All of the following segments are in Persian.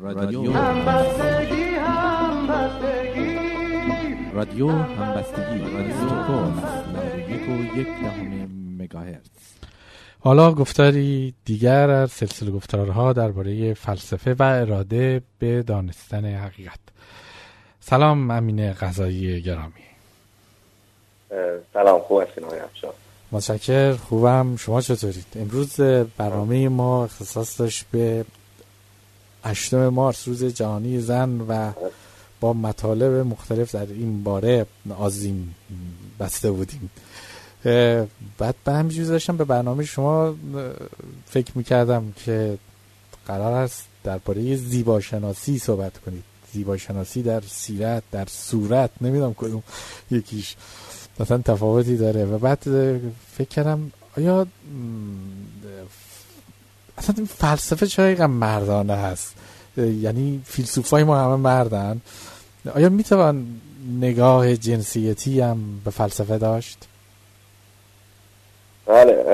رادیو همبستگی همبستگی. رادیو همبستگی رادیو یک و یک دهم مگاهرتز. حالا گفتاری دیگر از سلسله گفتارها درباره فلسفه و اراده به دانستن حقیقت. سلام امین غذایی گرامی. سلام خوب هستین آقای افشار. متشکر خوبم. شما چطورید؟ امروز برنامه ما اختصاص داشت به 8 مارس روز جهانی زن و با مطالب مختلف در این باره آزیم بسته بودیم. بعد به همینجور داشتم به برنامه شما فکر می‌کردم که قرار است درباره زیباشناسی صحبت کنید. زیباشناسی در سیرت در صورت نمی‌دونم کدوم یکیش. مثلا تفاوتی داره. و بعد فکر کردم آیا اصلا این فلسفه چرا اینقدر مردانه هست؟ یعنی فیلسوفای ما همه مردن. آیا می‌توان نگاه جنسیتی هم به فلسفه داشت؟ بله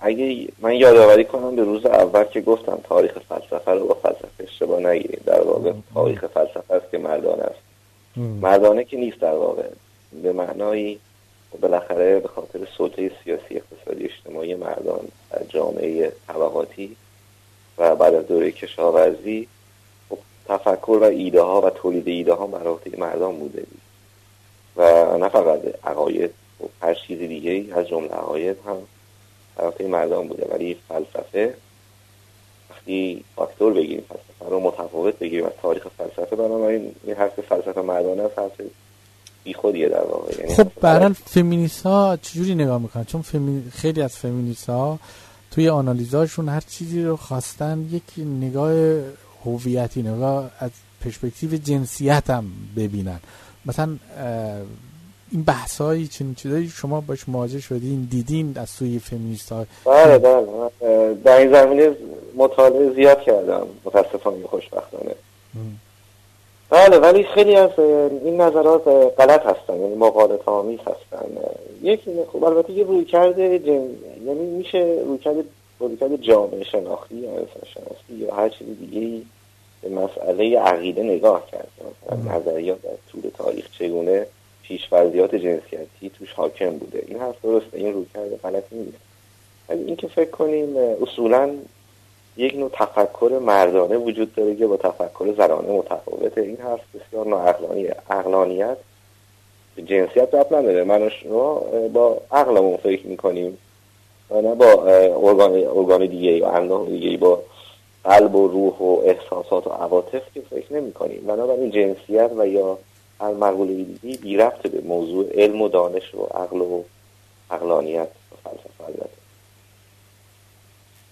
اگه من یادآوری کنم به روز اول که گفتم تاریخ فلسفه رو با فلسفه اشتباه نگیرید. در واقع تاریخ فلسفه است که مردانه است. مردانه که نیست در واقع. به معنای بالاخره به خاطر سلطه سیاسی اقتصادی اجتماعی مردان در جامعه طبقاتی و بعد از دوره کشاورزی خب تفکر و ایده ها و تولید ایده ها مراتب مردان بوده. بود و نه فقط عقاید و خب هر چیز دیگه ای از جمله عقاید هم مراتب مردان بوده. ولی فلسفه وقتی فاکتور بگیریم فلسفه رو متفاوت بگیریم از تاریخ فلسفه بنابراین این حرف فلسفه مردانه است حرف بی خودیه در واقع. یعنی خب برحال فمینیست ها چجوری نگاه می‌کنن؟ چون خیلی از فمینیست ها توی آنالیزاشون هر چیزی رو خواستن یک نگاه هویتی نگاه از پرسپکتیو جنسیت هم ببینن. مثلا این بحث هایی چنین چیزایی شما باش مواجه شدین دیدین از سوی فمینیست ها بله. بله در این زمینه مطالعه زیاد کردم. متاسفانه خوشبختانه. بله ولی خیلی از این نظرات غلط هستن یعنی مقالط آمیز هستن. یک خب البته یه روی کرده جن... یعنی میشه روی کرده روی جامعه شناختی یا شناختی یا هر چیز دیگه به مسئله عقیده نگاه کرد. مثلا نظریات در طول تاریخ چگونه پیشفرزیات جنسیتی توش حاکم بوده؟ این حرف درسته این روی کرده غلط نیست. ولی اینکه فکر کنیم اصولا یک نوع تفکر مردانه وجود داره که با تفکر زنانه متفاوته. این حرف بسیار ناعقلانیه عقلانیت. جنسیت رب نداره. من شما با عقلمون فکر می‌کنیم و نه با ارگان, دیگه یا اندام دیگه با قلب و روح و احساسات و عواطف که فکر نمی کنیم بنابراین جنسیت و یا هر مقوله دیگه بی به موضوع علم و دانش و عقل و عقلانیت و فلسفه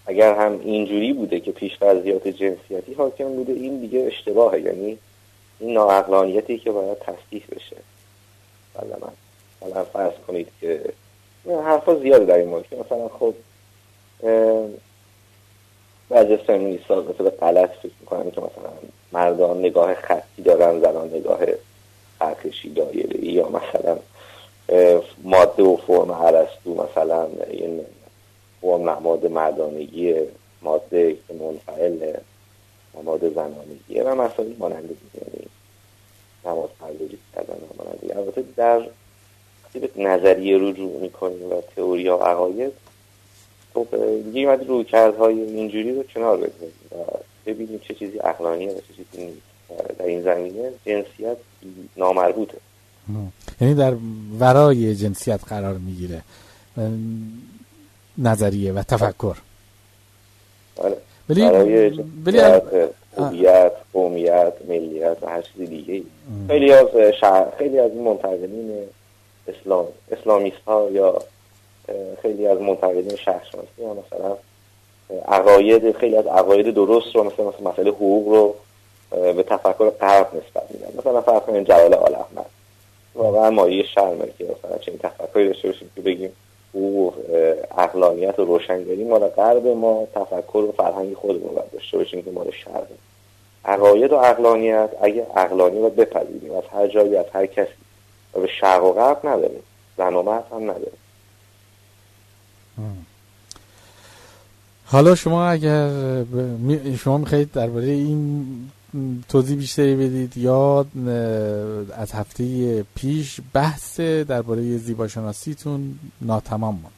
اگر هم اینجوری بوده که پیشفرضیات جنسیتی حاکم بوده این دیگه اشتباهه. یعنی این ناعقلانیتی که باید تصدیح بشه. بله من. مثلا فرض کنید که حرفا زیاده در این مورد. مثلا خب بعضی فمینیست ها مثلا غلط فکر می‌کنن که مثلا مردان نگاه خطی دارن زنان نگاه قرخشی دایره یا مثلا ماده و فرم عرستو مثلا این فرم نماد مردانگی ماده که منفعل نماد زنانگیه و مسائل مانند یعنی نماد پردازی کردن مانند. البته در به نظریه رجوع می‌کنیم و تئوری یا عقاید خب دیگه روی کردهای اینجوری رو کنار بذاریم و ببینیم چه چیزی اقلانیه و چه چیزی نیست. در این زمینه جنسیت نامربوطه. یعنی در ورای جنسیت قرار می‌گیره. نظریه و تفکر. بله. برای هویت قومیت ملیت و هر چیز دیگه خیلی از خیلی از منتقدین اسلام اسلامیست ها یا خیلی از منتقدین شهرشناسی یا مثلا عقاید خیلی از عقاید درست رو مثلا مثلا مسئله حقوق رو به تفکر غرب نسبت میدن. مثلا فرض کنید جلال آل احمد. واقعا مایه شرمه که مثلا چنین تفکری داشته باشیم که بگیم حقوق عقلانیت و روشنگری مال غرب ما تفکر و فرهنگ خودمون باید داشته باشیم که مال شرقه عقاید و عقلانیت اگه عقلانی رو بپذیریم از هر جایی از هر کسی. و به شرق و غرب نداریم. زن و مرد هم نداریم. حالا شما اگر شما می‌خواهید درباره این توضیح بیشتری بدید. یا از هفته پیش بحث درباره زیباشناسیتون ناتمام ماند.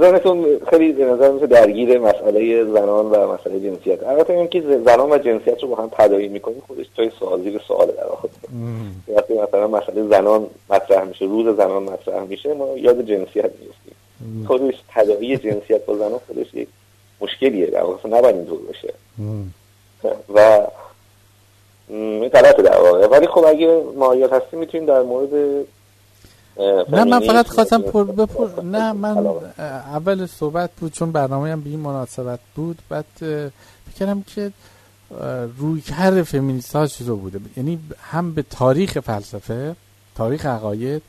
زنتون خیلی به نظر میسه درگیر مسئله زنان و مسئله جنسیت. البته این که زنان و جنسیت رو با هم تداعی می‌کنی خودش جای سوال زیر سوال در آخر وقتی مثلا مسئله زنان مطرح میشه روز زنان مطرح میشه ما یاد جنسیت میفتیم خودش تداعی جنسیت با زنان خودش یک مشکلیه در واقع. نباید اینطور باشه. و غلطه در واقع. ولی خب اگه مایل هستی می‌تونیم در مورد نه من فقط خواستم پر بپر نه من اول صحبت بود چون برنامه هم به این مناسبت بود. بعد فکرم که روی کرد فمینیست ها چیزو بوده. یعنی هم به تاریخ فلسفه تاریخ عقاید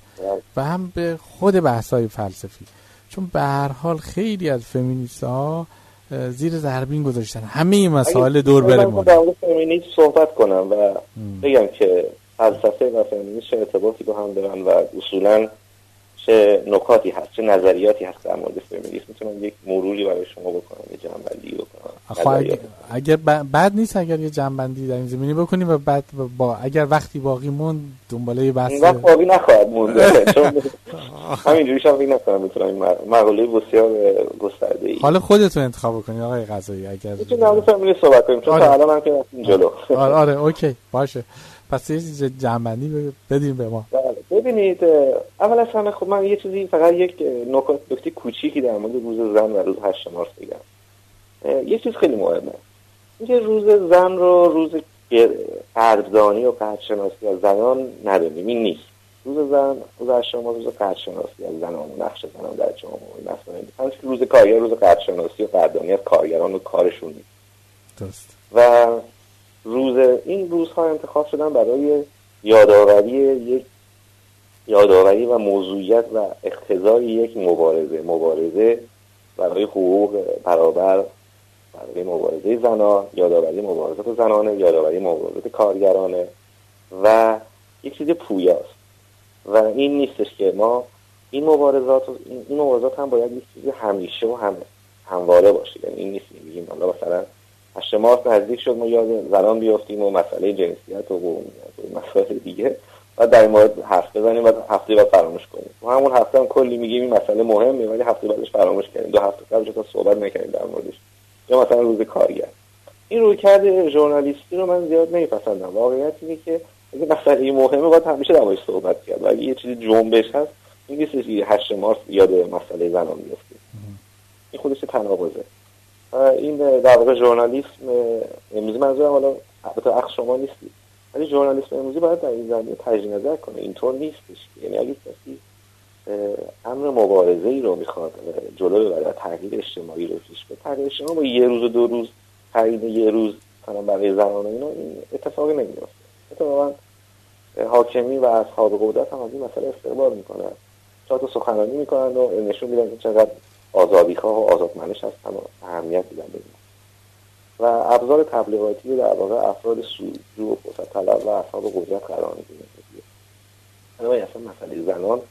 و هم به خود بحث های فلسفی. چون به هر حال خیلی از فمینیست ها زیر ضربین گذاشتن. همه این مسائل دور بره من فمینیست صحبت کنم و بگم که فلسفه و فمینیسم چه ارتباطی با هم دارن و اصولا چه نکاتی هست چه نظریاتی هست در مورد فمینیسم؟ می‌تونم یک مروری برای شما بکنم یه جنبندی بکنم اگر, اگر بد نیست اگر یه جنبندی در این زمینی بکنیم و بعد با اگر وقتی باقی موند دنباله بحث این وقت باقی نخواهد موند. همینجوری شما فکر نکنم می‌تونم مقاله بسیار گسترده ای حالا خودتون انتخاب بکنید آقای قضایی اگر می‌تونم فمینیسم صحبت کنیم چون آره. الان هم که جلو. آره آره اوکی باشه. پس یه جنبندی بدیم به ما. بله. ببینید اول از همه خب من یه چیزی فقط یک نکات نکته کوچیکی در مورد روز زن و روز هشت مارس بگم. یه چیز خیلی مهمه. اینکه روز زن رو روز قدردانی و قدرشناسی از زنان نداریم این نیست. روز زن روز هشت مارس روز قدرشناسی از زنان. و نقش زنان در جامعه. مثلا روز کارگر روز قدرشناسی و قدردانی از کارگران و کارشون نیست. و روز این روزها انتخاب شدن برای یادآوری یک یادآوری و موضوعیت و اقتضای یک مبارزه. مبارزه برای حقوق برابر برای مبارزه زنان یادآوری مبارزات زنانه یادآوری مبارزات کارگرانه و یک چیز پویاست. و این نیستش که ما این مبارزات این مبارزات هم باید یک چیزی همیشه و هم همواره باشه. یعنی این نیست. میگیم حالا مثلا هشت مارس نزدیک شد ما یاد زنان بیافتیم و مسئله جنسیت و مسائل دیگه. و در این مورد حرف بزنیم و هفته بعد فراموش کنیم. و همون هفته هم کلی میگیم این مسئله مهمه ولی هفته بعدش فراموش کردیم. دو هفته قبلش تا صحبت نکردیم در موردش. یا مثلا روز کارگر. این روی کرده ژورنالیستی رو من زیاد نمیپسندم. واقعیت اینه که اگه مسئله مهمه باید همیشه در صحبت کرد. و اگه یه چیزی جنبش هست این نیست هشت مارس یاد مسئله زنان میفته این خودش تناقضه. این در واقع ژورنالیسم امروزی منظورم حالا البته اخ شما نیستی ولی ژورنالیسم امروزی باید در این زمینه تجدید نظر کنه. اینطور نیستش. یعنی اگه کسی امر مبارزه ای رو می‌خواد جلو ببره تغییر اجتماعی رو پیش بره تغییر اجتماعی با یه روز و دو روز تعیین یه روز مثلا برای زنان اینا این اتفاقی نمیفته اتفاقا حاکمی و اصحاب قدرت هم از این مسئله استقبال می‌کنن. تا سخنرانی می‌کنن و نشون میدن که چقدر آزادیخواه و آزادمنش هستن و اهمیت میدن به و ابزار تبلیغاتی در واقع افراد سوجو و فرصت طلب و اصحاب قدرت قرار می‌گیره بنابراین اصلا مسئله زنان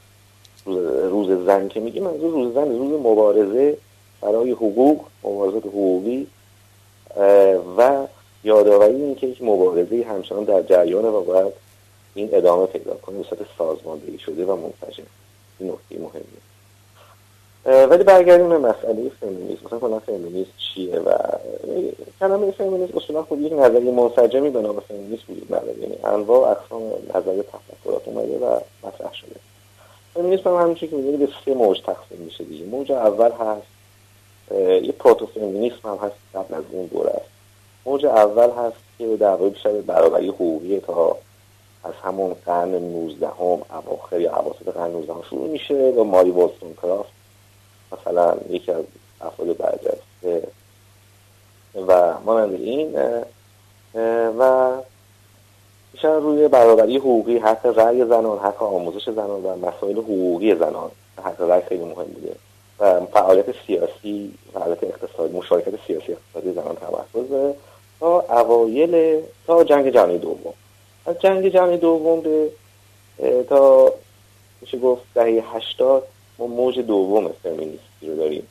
روز, زن که میگیم منظور روز زن روز مبارزه برای حقوق مبارزات حقوقی و یادآوری این که یک مبارزه همچنان در جریان و باید این ادامه پیدا کنه به صورت سازماندهی شده و منسجم این نکته مهمیه. ولی برگردیم به مسئله فمینیسم. مثلا کلا فمینیسم چیه و کلمه فمینیسم اصولا خب یک نظریه منسجمی به نام فمینیسم وجود نداره. یعنی انواع اقسام نظریه تفکرات اومده و مطرح شده. فمینیسم هم همینچه که می‌دونی به سه موج تقسیم میشه دیگه. موج اول هست یه پروتو فمینیسم هم هست قبل از اون دوره است. موج اول هست که در واقع بیشتر برابری حقوقی تا از همون قرن 19 هم اواخر یا اواسط قرن 19 شروع میشه و ماری کرافت مثلا یکی از افراد برجسته و مانند این و بیشتر روی برابری حقوقی حق رأی زنان حق آموزش زنان و مسائل حقوقی زنان حق رأی خیلی مهم بوده. و فعالیت سیاسی فعالیت اقتصادی مشارکت سیاسی اقتصادی زنان تمرکز تا اوایل تا جنگ جهانی دوم. از جنگ جهانی دوم به تا میشه گفت دهه هشتاد ما موج دوم فمینیستی رو داریم.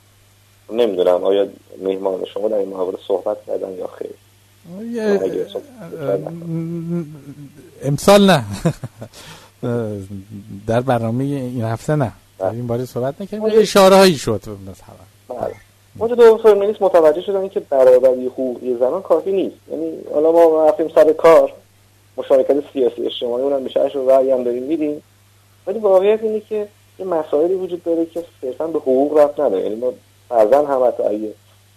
نمی‌دونم آیا مهمان شما در این محاوره صحبت کردن یا خیر؟ امسال نه. در برنامه این هفته نه. در این باره صحبت نکنیم اشاره هایی شد مثلا. بله. اونجا دو فرمینیست متوجه شدن که برابری حقوقی زنان کافی نیست. یعنی حالا ما رفتیم سر کار. مشارکت سیاسی اجتماعی اونم میشه رو رأی هم داریم میدیم. ولی واقعیت اینه که یه مسائلی وجود داره که صرفا به حقوق رفت نداره. یعنی ما فرزن هم حتی اگه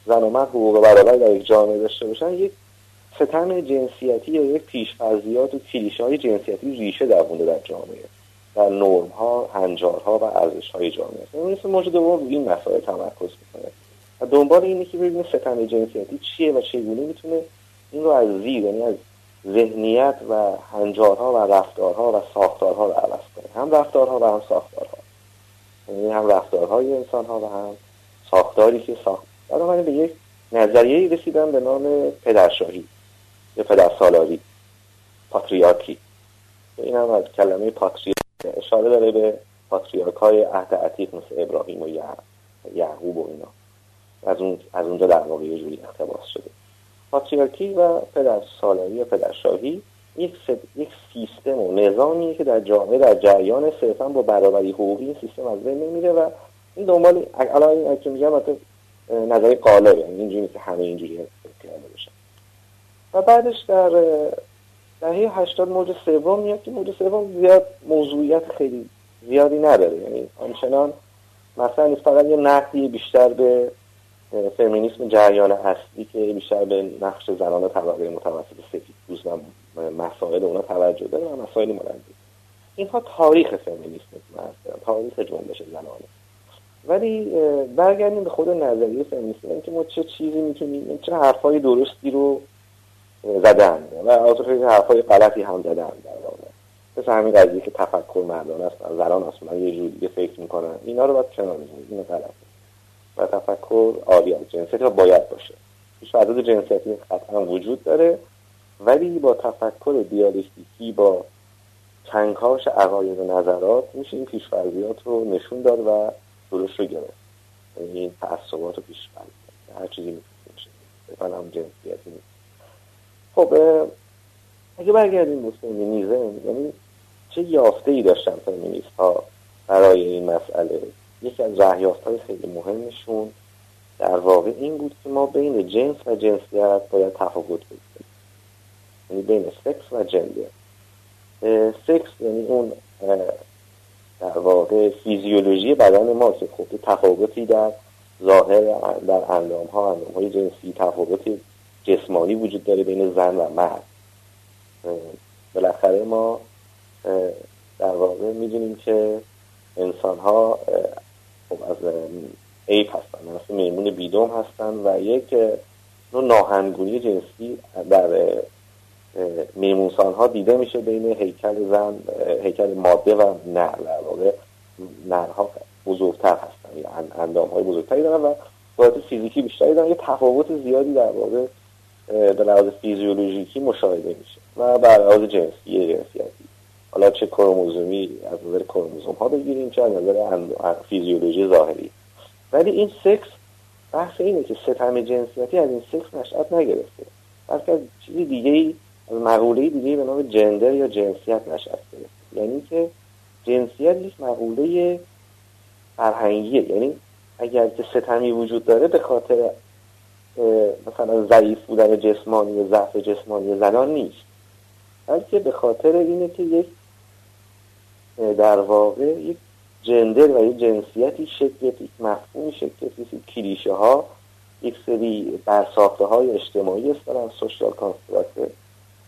زن و مرد حقوق برابر در یک جامعه داشته باشن یک ستم جنسیتی یا یک پیشفرضیات و کلیشه های جنسیتی ریشه درونده در جامعه در نرم ها هنجارها و ارزش های جامعه. یعنی مثل موجود دوم روی این مسائل تمرکز می‌کنه. و دنبال اینه که ببینه ستم جنسیتی چیه و چگونه می‌تونه این رو از زیر یعنی از ذهنیت و هنجارها و رفتارها و ساختارها رو عوض کنه. هم رفتارها و هم ساختارها. یعنی هم رفتارهای انسانها و هم ساختاری که ساخت. بنابراین به یک نظریه رسیدن به نام پدرشاهی یا پدرسالاری پاتریارکی. این هم از کلمه پاتریارک اشاره داره به پاتریارک های عهد عتیق مثل ابراهیم و یعقوب و اینا. از, اون از اونجا در واقع یه جوری اقتباس شده. پاتریارکی و پدر سالاری یا پدرشاهی یک, یک سیستم و نظامیه که در جامعه در جریان صرفا با برابری حقوقی این سیستم از بین نمیره و این دنبال الان که میگم نظری قالب یعنی اینجوری که همه اینجوری کرده باشن و بعدش در دهه هشتاد موج سوم میاد که موج سوم زیاد موضوعیت خیلی زیادی نداره. یعنی آنچنان مثلا نیست فقط یه نقدی بیشتر به فمینیسم جریان اصلی که بیشتر به نقش زنان طبقه متوسط سفید و مسائل اونا توجه داره و مسائل مانندی اینها تاریخ فمینیسم تاریخ جنبش زنانه ولی برگردیم به خود نظریه فمینیسم. که ما چه چیزی می‌تونیم چه حرفای درستی رو زدن. و آخر حرفای غلطی هم زدن در واقع. مثل همین قضیه که تفکر مردان است زنان اصلا یه جور دیگه فکر می‌کنن اینا رو باید کنار بزنید این غلطه و تفکر عالی از جنسیتی و باید باشه. عدد جنسیتی قطعا وجود داره. ولی با تفکر دیالکتیکی با کنکاش عقاید و نظرات میشه این پیشفرضیات رو نشون داد و درست رو گرفت. یعنی این تعصبات رو پیشفرض هر چیزی میشه هم نیست. خب اگه برگردیم به فمینیزم یعنی چه یافته ای داشتن فمینیست ها برای این مسئله؟ یکی از رهیافت های خیلی مهمشون در واقع این بود که ما بین جنس و جنسیت باید تفاوت بکنیم یعنی بین سکس و جندر. سکس یعنی اون در واقع فیزیولوژی بدن ما که خب تفاوتی در ظاهر در اندام ها اندام های جنسی تفاوتی جسمانی وجود داره بین زن و مرد. بالاخره ما در واقع می‌دونیم که انسان ها خب از ایپ هستن مثل میمون بیدوم هستن و یک نوع ناهنگونی جنسی در میمونسان ها دیده میشه بین هیکل زن هیکل ماده و نر در واقع نرها بزرگتر هستن یا اندام های بزرگتری دارن و باید فیزیکی بیشتری دارن. یه تفاوت زیادی در واقع به لحاظ فیزیولوژیکی مشاهده میشه و بر لحاظ جنسی جنسیتی حالا چه کروموزومی از نظر کروموزوم ها بگیریم چه از نظر فیزیولوژی ظاهری. ولی این سکس بحث اینه که ستم جنسیتی از این سکس نشأت نگرفته. بلکه از چیزی دیگه ای از مقوله دیگه به نام جندر یا جنسیت گرفته یعنی که جنسیت یک مقوله فرهنگیه. یعنی اگر که ستمی وجود داره به خاطر مثلا ضعیف بودن جسمانی و ضعف جسمانی زنان نیست. بلکه به خاطر اینه که یک در واقع یک جندر و یک جنسیتی شکل یک مفهومی شکل یک کلیشه ها یک سری برساخته های اجتماعی هستن سوشال کانستراکت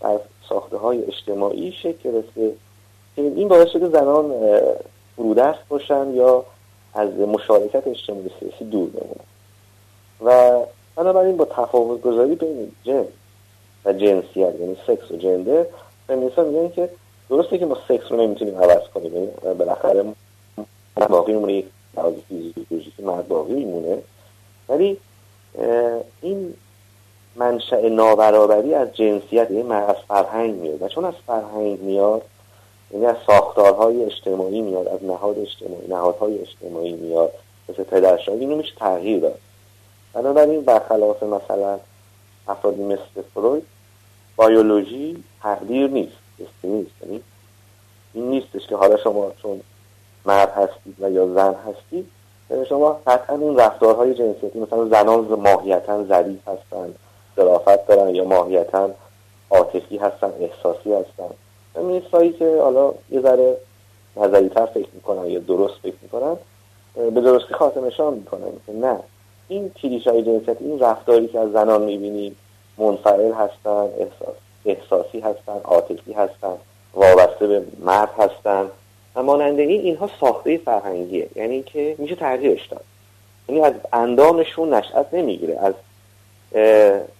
بر ساخته های اجتماعی شکل گرفته. این باعث شده زنان فرودست باشن یا از مشارکت اجتماعی سیاسی دور بمونن. و بنابراین با تفاوت گذاری بین جنس و جنسیت یعنی سکس و جنده فمینیستان میگن که درسته که ما سکس رو نمی‌تونیم عوض کنیم. یعنی بالاخره باقی میمونه یک لحاظ فیزیولوژیک مرد باقی میمونه. ولی این منشأ نابرابری از جنسیت یعنی از فرهنگ میاد. و چون از فرهنگ میاد یعنی از ساختارهای اجتماعی میاد از نهاد اجتماعی نهادهای اجتماعی میاد مثل پدرشاهی اینو میشه تغییر داد. بنابراین برخلاف مثلا افرادی مثل فروید بایولوژی تقدیر نیست نیست. یعنی این نیستش که حالا شما چون مرد هستید و یا زن هستید شما قطعا این رفتارهای جنسیتی مثلا زنان ماهیتا ظریف هستن ظرافت دارن یا ماهیتا عاطفی هستن احساسی هستن. نیستایی که حالا یه ذره نظری تر فکر می‌کنن یا درست فکر می‌کنن به درستی خاتمشان می‌کنن نه. این کلیش های جنسیتی این رفتاری که از زنان می‌بینیم منفعل هستن احساس احساسی هستن عاطفی هستن وابسته به مرد هستن. و ماننده این اینها ساخته فرهنگیه. یعنی که میشه ترجیحش داد. یعنی از اندامشون نشأت نمی‌گیره. از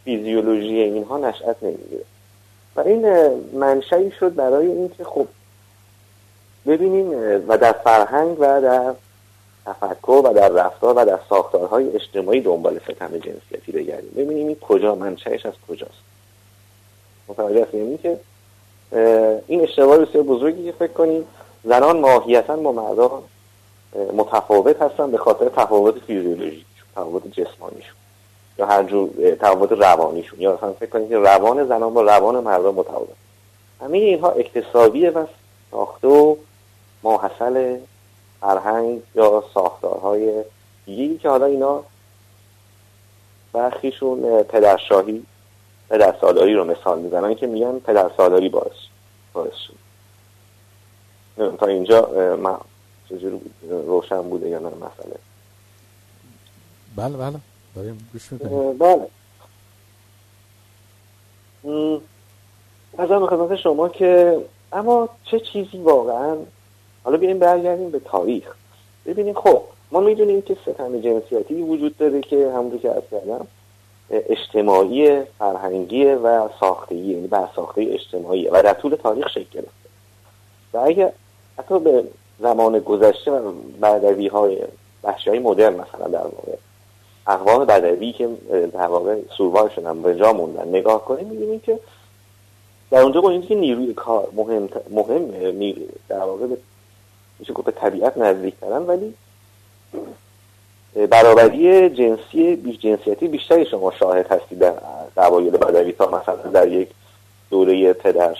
فیزیولوژی اینها نشأت نمی‌گیره. و این منشأی شد برای اینکه خب ببینیم و در فرهنگ و در تفکر و در رفتار و در ساختارهای اجتماعی دنبال ستم جنسیتی بگردیم. ببینیم این کجا منشأش از کجاست. متوجه هستیم که این اشتباه بسیار بزرگی که فکر کنیم. زنان ماهیتا با مردان متفاوت هستن به خاطر تفاوت فیزیولوژیک تفاوت جسمانیشون. یا هر جور تفاوت روانیشون. یا مثلا فکر کنید که روان زنان با روان مردان متفاوت. همه اینها اکتسابیه و ساخته و ماحصل فرهنگ یا ساختارهای دیگه که حالا اینا برخیشون پدرشاهی پدرسالاری رو مثال می‌زنن. که میگن پدرسالاری باعث باعث شد. تا اینجا من روشن بوده یا نه مسئله؟ بله بله. داریم گوش بله. از خدمت شما که اما چه چیزی واقعا؟ حالا بیایم برگردیم به تاریخ. ببینیم خب ما می‌دونیم که ستم جنسیتی وجود داره که همونطور که از کردم اجتماعی فرهنگی و ساختگی یعنی بر ساخته اجتماعی و در طول تاریخ شکل گرفته. و اگه حتی به زمان گذشته و بدوی های بخشی های مدرن مثلا در واقع اقوام بدوی که در واقع سوروای شدن به جا موندن. نگاه کنیم می‌بینیم که در اونجا با که نیروی کار مهم مهم در واقع به میشه گفت به طبیعت نزدیک کردن ولی برابری جنسی بیش جنسیتی بیشتری شما شاهد هستید در قبایل بدوی تا مثلا در یک دوره پدر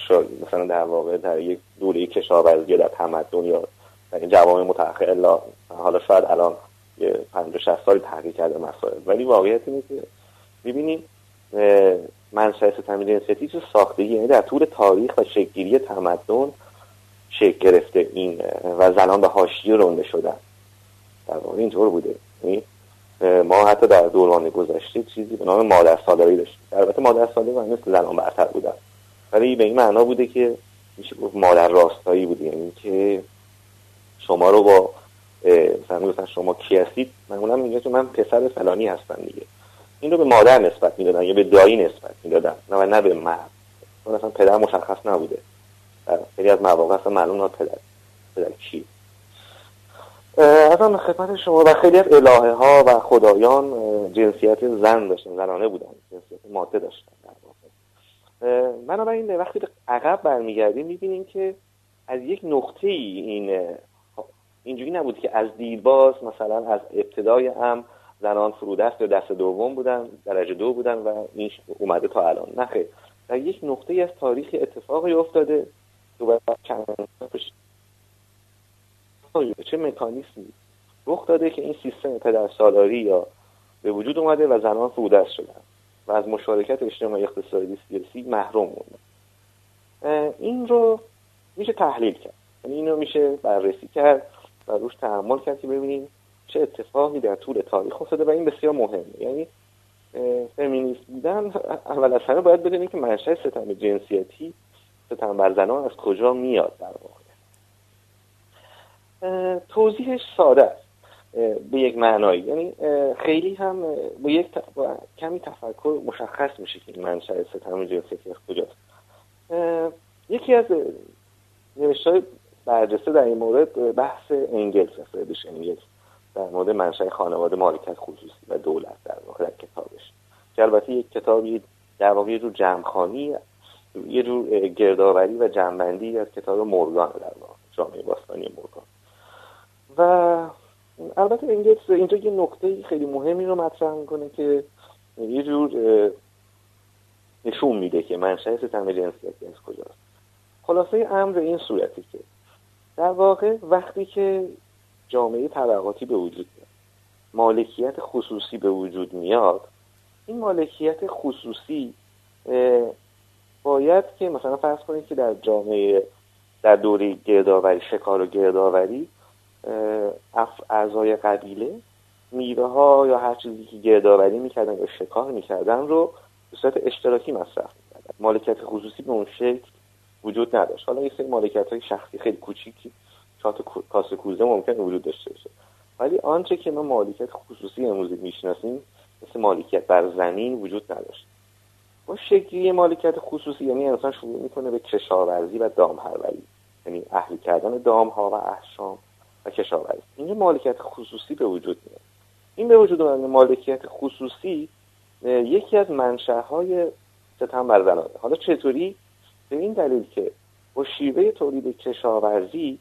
مثلا در واقع در یک دوره کشاورزی در تمدن یا در این جوامع متأخر الا حالا شاید الان یه 50 60 سالی تحقیق کرده مسائل. ولی واقعیت اینه که ببینیم منشأ ستم جنسیتی چه ساختگی یعنی در طول تاریخ و شکلگیری تمدن شکل گرفته این و زنان به حاشیه رونده شدن. در واقع اینطور بوده. یعنی ما حتی در دوران گذشته چیزی به نام مادر سالاری داشتیم البته مادر سالاری مثل زنان برتر بودن ولی به این معنا بوده که میشه گفت مادر راستایی بوده. یعنی که شما رو با مثلا مثلا شما کی هستید؟ معمولا میگه که من پسر فلانی هستم دیگه. این رو به مادر نسبت می‌دادن یا به دایی نسبت می‌دادن نه نه به مرد. چون اصلا پدر مشخص نبوده. خیلی از مواقع اصلا معلوم پدر پدر کی. از خدمت شما و خیلی از الهه ها و خدایان جنسیت زن داشتن زنانه بودن جنسیت ماده داشتن بنابراین وقتی به عقب برمیگردیم می‌بینیم که از یک نقطه ای این اینجوری نبود که از دیرباز مثلا از ابتدای هم زنان فرودست یا دست دوم بودن درجه دو بودن و این اومده تا الان. نه در یک نقطه از تاریخ اتفاقی افتاده چه مکانیسمی رخ داده که این سیستم پدرسالاری یا به وجود اومده و زنان فرودست شدن و از مشارکت اجتماعی اقتصادی سیاسی محروم موندن این رو میشه تحلیل کرد. یعنی این رو میشه بررسی کرد. و روش تحمل کرد که ببینیم چه اتفاقی در طول تاریخ افتاده و این بسیار مهمه. یعنی فمینیست بودن اول از همه باید بدونیم که منشأ ستم جنسیتی ستم بر زنان از کجا میاد در واقع. توضیحش ساده است به یک معنایی. یعنی خیلی هم با یک با کمی تفکر مشخص میشه که منشأ ستم جنسیتی از کجاست. یکی از نوشتهای برجسته در این مورد بحث انگلس فردش انگلس. در مورد منشأ خانواده مالکت خصوصی و دولت در واقع در کتابش. که البته یک کتابی در واقع یه جور یه جور گردآوری و جمعبندی از کتاب مورگان در واقع جامعه باستانی مورگان. و البته انگلس اینجا یه نقطه خیلی مهمی رو مطرح می‌کنه که یه جور نشون میده که منشأ ستم جنسیتی از کجاست. خلاصه امر این صورتی که در واقع وقتی که جامعه طبقاتی به وجود میاد مالکیت خصوصی به وجود میاد این مالکیت خصوصی باید که مثلا فرض کنید که در جامعه در دوره گردآوری شکار و گردآوری اعضای قبیله میوه ها یا هر چیزی که گردآوری می‌کردن یا شکار می‌کردن رو به صورت اشتراکی مصرف می‌کردن. مالکیت خصوصی به اون شکل وجود نداشت. حالا یه سری مالکیت های شخصی خیلی کوچیکی چات کاسه کوزه ممکن وجود داشته باشه. ولی آنچه که ما مالکیت خصوصی امروزی می‌شناسیم مثل مالکیت بر زمین وجود نداشت. با شکلی مالکیت خصوصی یعنی انسان شروع می‌کنه به کشاورزی و دام پروری یعنی اهلی کردن دام ها و احشام و کشاورزی. اینجا مالکیت خصوصی به وجود میاد. این به وجود اومدن مالکیت خصوصی یکی از منشأهای ستم بر زنانه حالا چطوری؟ به این دلیل که با شیوه تولید کشاورزی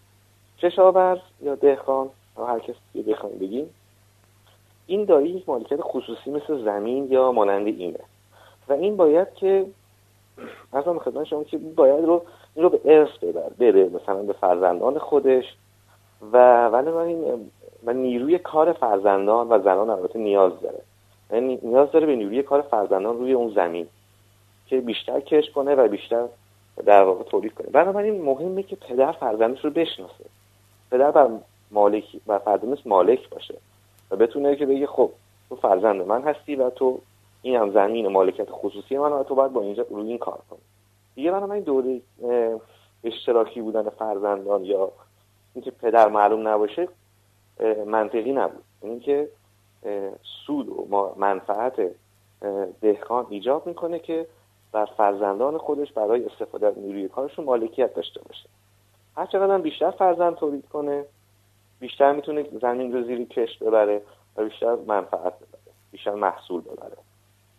کشاورز یا دهقان یا هر کسی بخوایم بگیم این داری یک مالکیت خصوصی مثل زمین یا مانند اینه. و این باید که ارزم خدمت شما که باید رو این رو به ارث ببر بره مثلا به فرزندان خودش. و ولی این و نیروی کار فرزندان و زنان البته نیاز داره. یعنی نیاز داره به نیروی کار فرزندان روی اون زمین. که بیشتر کش کنه و بیشتر در واقع تولید کنه. بنابراین مهمه که پدر فرزندش رو بشناسه. پدر بر مالک و فرزندش مالک باشه و بتونه که بگه خب تو فرزند من هستی و تو این هم زمین مالکیت خصوصی من و تو باید با اینجا روی این کار کنی. دیگه بنابراین دوره اشتراکی بودن فرزندان یا اینکه پدر معلوم نباشه منطقی نبود. اینکه سود و منفعت دهقان ایجاب می‌کنه که بر فرزندان خودش برای استفاده از نیروی کارشون مالکیت داشته باشه. هر چقدر بیشتر فرزند تولید کنه بیشتر می‌تونه زمین رو زیر کش ببره و بیشتر منفعت ببره بیشتر محصول ببره.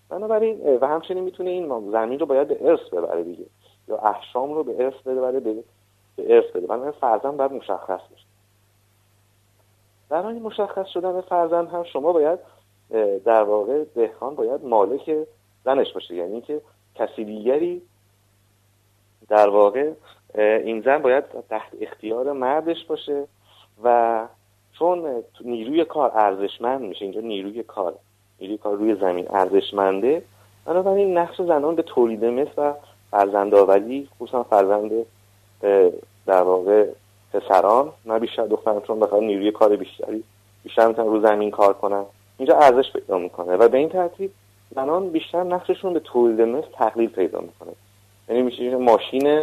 بنابراین و همچنین می‌تونه این زمین رو باید به ارث ببره دیگه. یا احشام رو به ارث ببره به ارث بده. بنابراین فرزند باید مشخص بشه. برای مشخص شدن فرزند هم شما باید در واقع دهقان باید مالک زنش باشه. یعنی که کسی دیگری در واقع این زن باید تحت اختیار مردش باشه و چون نیروی کار ارزشمند میشه اینجا نیروی کار نیروی کار روی زمین ارزشمنده بنابراین نقش زنان به تولید مثل و فرزندآوری خصوصا فرزند در واقع پسران نه بیشتر دختران چون نیروی کار بیشتری بیشتر می‌تونن رو زمین کار کنن. اینجا ارزش پیدا می‌کنه و به این ترتیب زنان بیشتر نقششون به تولید مثل تقلیل پیدا می‌کنه. یعنی میشه ماشین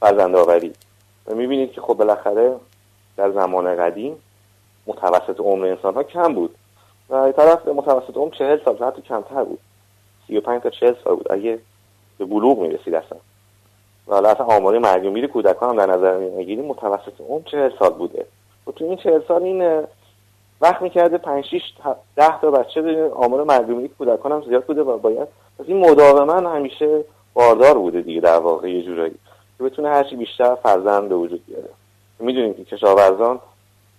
فرزند آوری و می‌بینید که خب بالاخره در زمان قدیم متوسط عمر انسان ها کم بود. و طرف متوسط عمر چهل سال حتی کمتر بود. سی و پنج تا چهل سال بود. اگه به بلوغ می‌رسید اصلا. و حالا اصلا آمار مرگ و کودکان هم در نظر می‌گیریم متوسط عمر چهل سال بوده. و تو این چهل سال این وقت می‌کرده پنج شیش ده تا بچه آمار و کودکان هم زیاد بوده و باید. پس این مداوما همیشه باردار بوده دیگه در واقع یه جورایی. که بتونه هرچی بیشتر فرزند به وجود بیاره. می‌دونیم که کشاورزان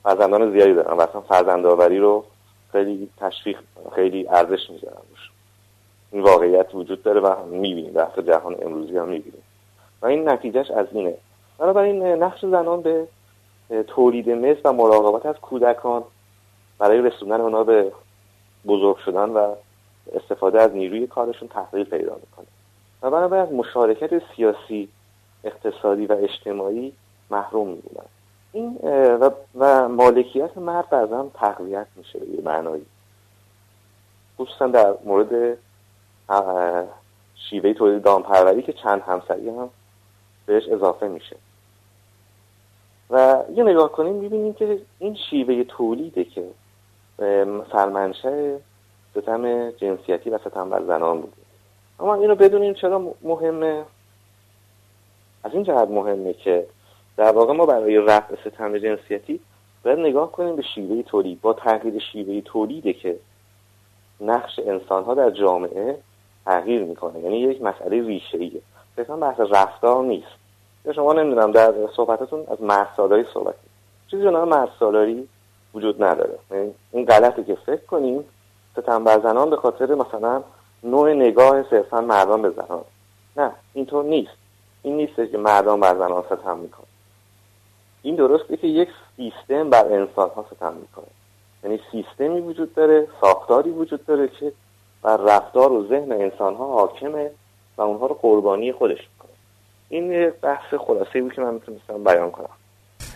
فرزندان زیادی دارن و اصلا فرزندآوری رو خیلی تشویق خیلی ارزش می‌ذارن این واقعیت وجود داره و می‌بینیم. در جهان امروزی هم می‌بینیم. و این نتیجهش از اینه. بنابراین نقش زنان به تولید مثل و مراقبت از کودکان برای رسوندن اونا به بزرگ شدن و استفاده از نیروی کارشون تحقیل پیدا می‌کنه. و بنابراین از مشارکت سیاسی اقتصادی و اجتماعی محروم میبودن این و, و مالکیت مرد بعضا تقویت میشه به یه معنایی. خصوصا در مورد شیوه تولید دامپروری که چند همسری هم بهش اضافه میشه. و یه نگاه کنیم می‌بینیم که این شیوه تولیده که سرمنشه ستم جنسیتی و ستم بر زنان بوده اما اینو بدونیم چرا مهمه. از این جهت مهمه که در واقع ما برای رفع ستم جنسیتی باید نگاه کنیم به شیوه تولید. با تغییر شیوه تولیده که نقش انسان ها در جامعه تغییر می‌کنه. یعنی یک مسئله ریشه ایه مثلا بحث رفتار نیست. شما نمی‌دونم در صحبتتون از مرد صحبت چیزی به نام مرد وجود نداره. یعنی این غلطه که فکر کنیم ستم بر زنان به خاطر مثلا نوع نگاه صرفا مردان به زنان. نه اینطور نیست. این نیست که مردم بر زنان ستم می‌کنه این درسته که یک سیستم بر انسان ها ستم می‌کنه. یعنی سیستمی وجود داره ساختاری وجود داره که بر رفتار و ذهن انسان ها حاکمه و اونها رو قربانی خودش می‌کنه. این بحث خلاصه بود که من می‌تونستم بیان کنم.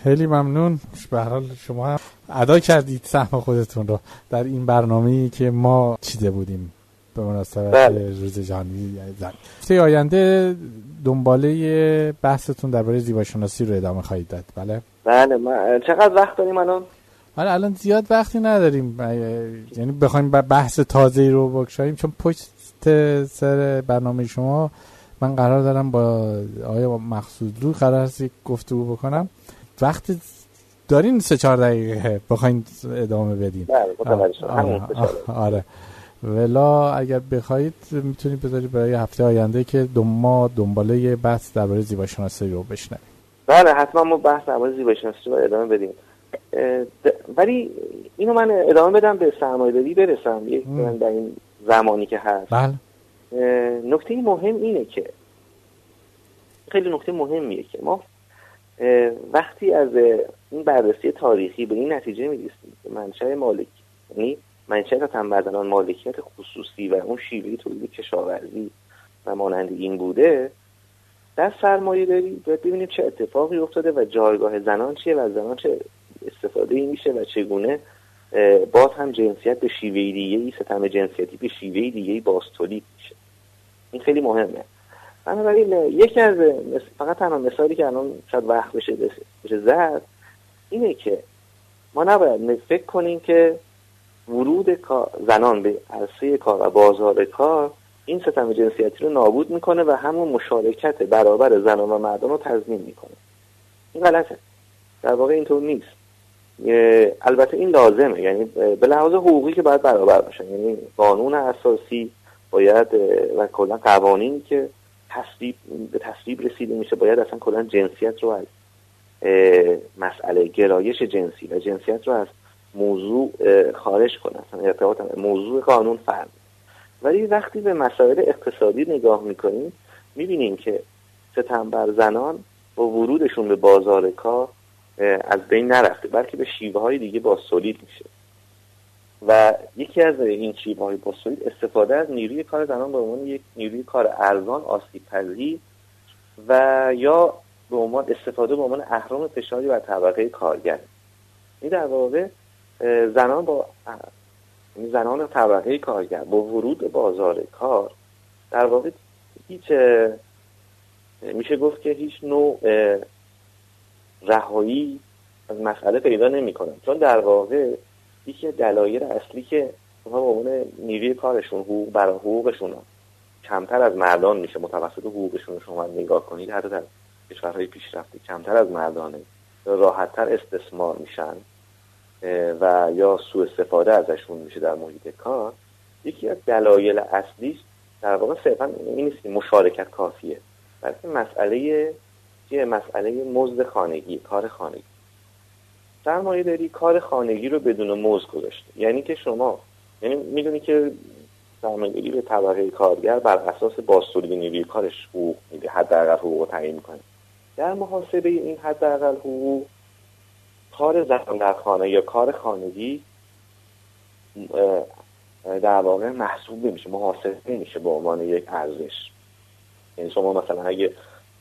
خیلی ممنون. به حال شما هم ادا کردید سهم خودتون رو در این برنامه که ما چیده بودیم به مناسبت بله. روز جهانی زن. هفته آینده دنباله بحثتون درباره زیباشناسی رو ادامه خواهید داد. بله؟ بله من چقدر وقت داریم الان؟ بله الان زیاد وقتی نداریم. یعنی بخوایم بحث تازه رو بکشاییم. چون پشت سر برنامه شما من قرار دارم با آیا مقصود رو قرار هست گفتگو بکنم. وقت دارین سه چهار دقیقه بخواین ادامه بدین. بله آره. ولا اگر بخواید می‌تونید بذارید برای هفته آینده که دو ما دنباله بحث درباره زیبا شناسی رو بشنویم. بله حتما ما بحث درباره زیبا شناسی رو ادامه بدیم. ولی اینو من ادامه بدم به سرمایه‌داری برسم. یک در این زمانی که هست. بله. نکته مهم اینه که خیلی نکته مهمیه که ما وقتی از این بررسی تاریخی به این نتیجه می‌رسیم که منشأ مالک یعنی منشأ تنبردنان مالکیت خصوصی و اون شیوه تولید کشاورزی و مانند این بوده در سرمایه داری باید ببینیم چه اتفاقی افتاده و جایگاه زنان چیه و زنان چه استفاده ای میشه و چگونه باز هم جنسیت به شیوه دیگه ای ستم جنسیتی به شیوه دیگه ای باز تولید میشه. این خیلی مهمه. بنابراین یکی از فقط تنها مثالی که الان شاید وقت بشه بشه زد اینه که ما نباید فکر کنیم که ورود زنان به عرصه کار و بازار کار این ستم جنسیتی رو نابود می‌کنه و همون مشارکت برابر زنان و مردم رو تضمین می‌کنه. این غلطه. در واقع اینطور نیست. البته این لازمه. یعنی به لحاظ حقوقی که باید برابر باشن یعنی قانون اساسی باید و کلا قوانینی که تصویب به تصویب رسیده میشه. باید اصلا کلا جنسیت رو از مسئله گرایش جنسی و جنسیت رو از موضوع خارج کنه. اصلا ارتباط موضوع قانون فرد. ولی وقتی به مسائل اقتصادی نگاه می‌کنیم می‌بینیم که ستم بر زنان با ورودشون به بازار کار از بین نرفته بلکه به شیوه های دیگه با سولید میشه. و یکی از این شیوه های استفاده از نیروی کار زنان به عنوان یک نیروی کار ارزان آسیب و یا به عنوان استفاده به عنوان اهرام فشاری بر طبقه کارگر. این در واقع زنان با زنان طبقه کارگر با ورود بازار کار در واقع هیچ میشه گفت که هیچ نوع رهایی از مسئله پیدا نمی‌کنن. چون در واقع یکی دلایل اصلی که اونها به عنوان نیروی کارشون حقوق برای حقوقشون کمتر از مردان میشه متوسط حقوقشون شما نگاه کنید حتی در کشورهای پیشرفته کمتر از مردانه. راحتتر استثمار میشن و یا سوء استفاده ازشون میشه در محیط کار. یکی از دلایل اصلیش در واقع صرفا این نیست که مشارکت کافیه بلکه مسئله یه مسئله مزد خانگی کار خانگی. سرمایه داری کار خانگی رو بدون مزد گذاشته. یعنی که شما یعنی می‌دونی که سرمایه به طبقه کارگر بر اساس نیروی کارش حقوق میده حداقل حقوق تعیین می‌کنه. در محاسبه این حداقل حقوق کار زن در خانه یا کار خانگی در واقع محسوب نمیشه محاسبه نمیشه به عنوان یک ارزش. یعنی شما مثلا اگه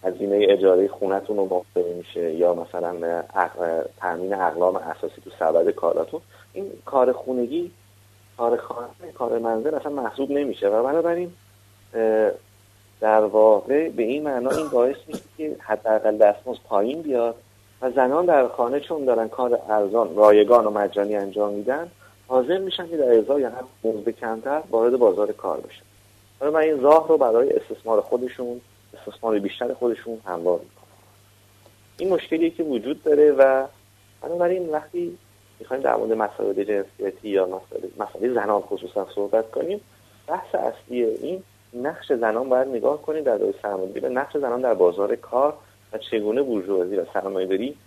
هزینه اجاره خونتون رو محاسبه میشه یا مثلا تامین اقلام اساسی تو سبد کاراتون. این کار خونگی کار خانه کار منزل اصلا محسوب نمیشه. و بنابراین در واقع به این معنا این باعث میشه که حداقل دستمزد پایین بیاد و زنان در خانه چون دارن کار ارزان رایگان و مجانی انجام میدن حاضر میشن که در ازای هم مزد کمتر وارد بازار کار بشن. من این راه رو برای استثمار خودشون استثمار بیشتر خودشون هموار می‌کنن. این مشکلی که وجود داره و بنابراین وقتی می‌خوایم در مورد مسائل جنسیتی یا مسائل, زنان خصوصا صحبت کنیم بحث اصلی این نقش زنان باید نگاه کنیم در دوره سرمایه‌داری به نقش زنان در بازار کار و چگونه بورژوازی و سرمایه‌داری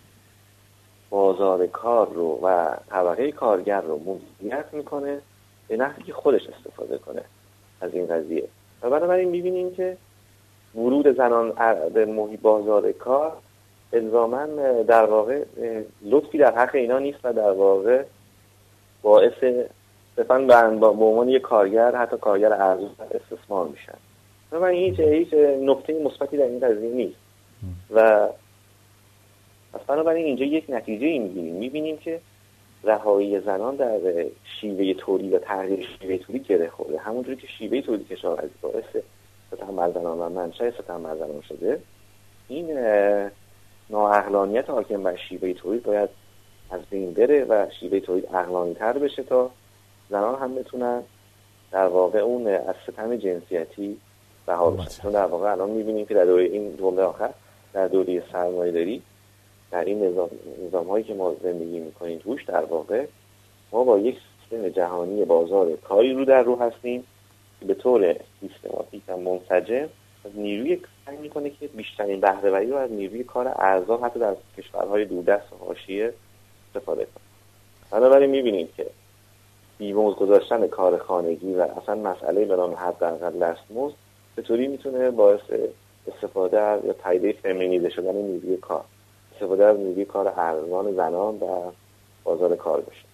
بازار کار رو و طبقه کارگر رو مدیریت می‌کنه به نحوی که خودش استفاده کنه از این قضیه. و بنابراین می‌بینیم که ورود زنان به محیط بازار کار الزاما در واقع لطفی در حق اینا نیست و در واقع باعث صرفا به عنوان یک کارگر حتی کارگر ارزش استثمار میشن. و هیچ هیچ نقطه مثبتی در این قضیه نیست. و پس بنابراین اینجا یک نتیجه ای می‌بینیم می‌بینیم که رهایی زنان در شیوه تولید و تغییر شیوه تولید گره خورده. همونجوری که شیوه تولید کشاورزی باعث ستم و منشأ ستم زنان شده این نااقلانیت حاکم بر شیوه تولید باید از بین بره و شیوه تولید اقلانی تر بشه تا زنان هم بتونن در واقع اون از ستم جنسیتی رها بشن. چون در واقع الان می‌بینیم که در دوره این جمله آخر در دوره سرمایه داری در این نظام, نظام هایی که ما زندگی می‌کنیم توش در واقع ما با یک سیستم جهانی بازار کاری رو در رو هستیم. به طور سیستماتیک و منسجم نیروی سعی می‌کنه که بیشترین بهرهوری رو از نیروی کار ارزان حتی در کشورهای دوردست و حاشیه استفاده کنه. بنابراین می‌بینیم که بیموز گذاشتن کار خانگی و اصلا مسئله به نام حداقل دستمزد طوری می‌تونه باعث استفاده از یا تایید فمینیزه شدن نیروی کار استفاده از نیروی کار ارزان زنان در بازار کار بشه.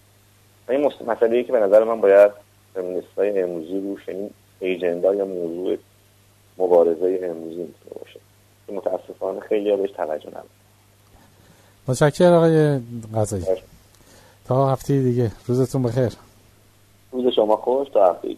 این مسئله که به نظر من باید فمینیست های امروزی روش این ایجندا یا موضوع مبارزه امروزی می‌تونه باشه. که متاسفانه خیلی بهش توجه نداره متشکرم آقای قضایی تا هفته دیگه. روزتون بخیر. روز شما خوش تا هفته